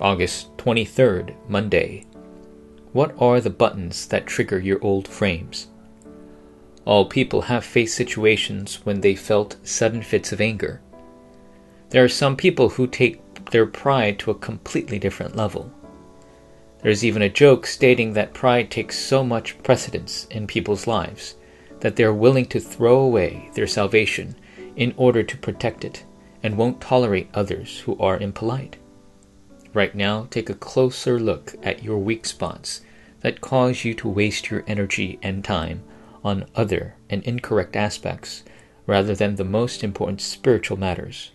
August 23rd, Monday. What are the buttons that trigger your old frames? All people have faced situations when they felt sudden fits of anger. There are some people who take their pride to a completely different level. There is even a joke stating that pride takes so much precedence in people's lives that they are willing to throw away their salvation in order to protect it and won't tolerate others who are impolite. Right now, take a closer look at your weak spots that cause you to waste your energy and time on other and incorrect aspects rather than the most important spiritual matters.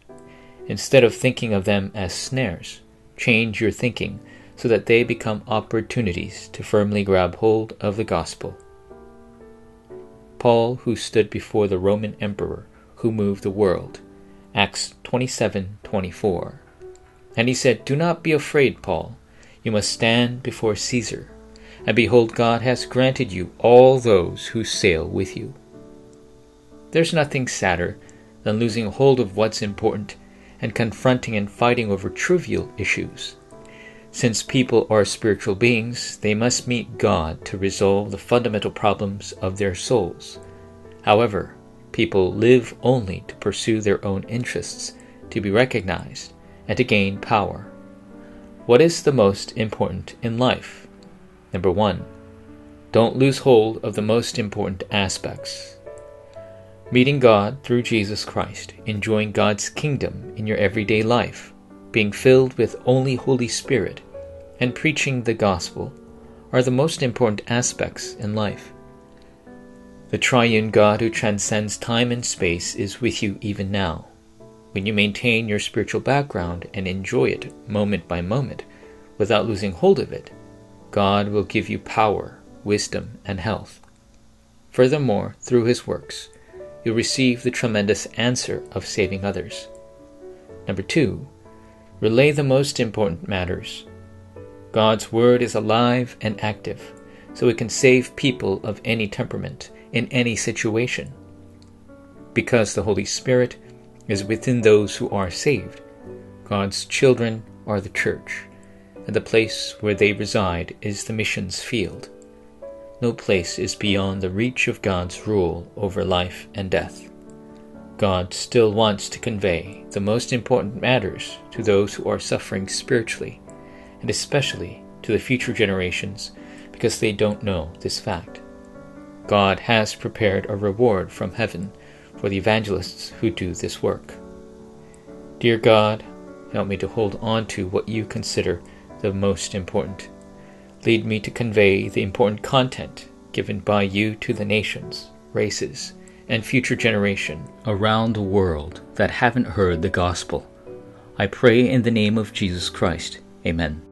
Instead of thinking of them as snares, change your thinking so that they become opportunities to firmly grab hold of the gospel. Paul, who stood before the Roman emperor who moved the world, Acts 27:24. And he said, "Do not be afraid, Paul. You must stand before Caesar." and behold, God has granted you all those who sail with you. There's nothing sadder than losing hold of what's important and confronting and fighting over trivial issues. Since people are spiritual beings, they must meet God to resolve the fundamental problems of their souls. However, people live only to pursue their own interests, to be recognized, and to gain power. What is the most important in life? Number one, don't lose hold of the most important aspects. Meeting God through Jesus Christ, enjoying God's kingdom in your everyday life, being filled with only Holy Spirit, and preaching the gospel are the most important aspects in life. The triune God who transcends time and space is with you even now. When you maintain your spiritual background and enjoy it moment by moment without losing hold of it, God will give you power, wisdom, and health. Furthermore, through his works, you'll receive the tremendous answer of saving others. Number two, relay the most important matters. God's word is alive and active, so it can save people of any temperament in any situation. Because the Holy Spirit is within those who are saved, God's children are the church and the place where they reside is the missions field. No place is beyond the reach of God's rule over life and death. God still wants to convey the most important matters to those who are suffering spiritually, and especially to the future generations because they don't know this fact. God has prepared a reward from heaven for the evangelists who do this work. Dear God, help me to hold on to what you consider the most important. Lead me to convey the important content given by you to the nations, races, and future generation around the world that haven't heard the gospel. I pray in the name of Jesus Christ. Amen.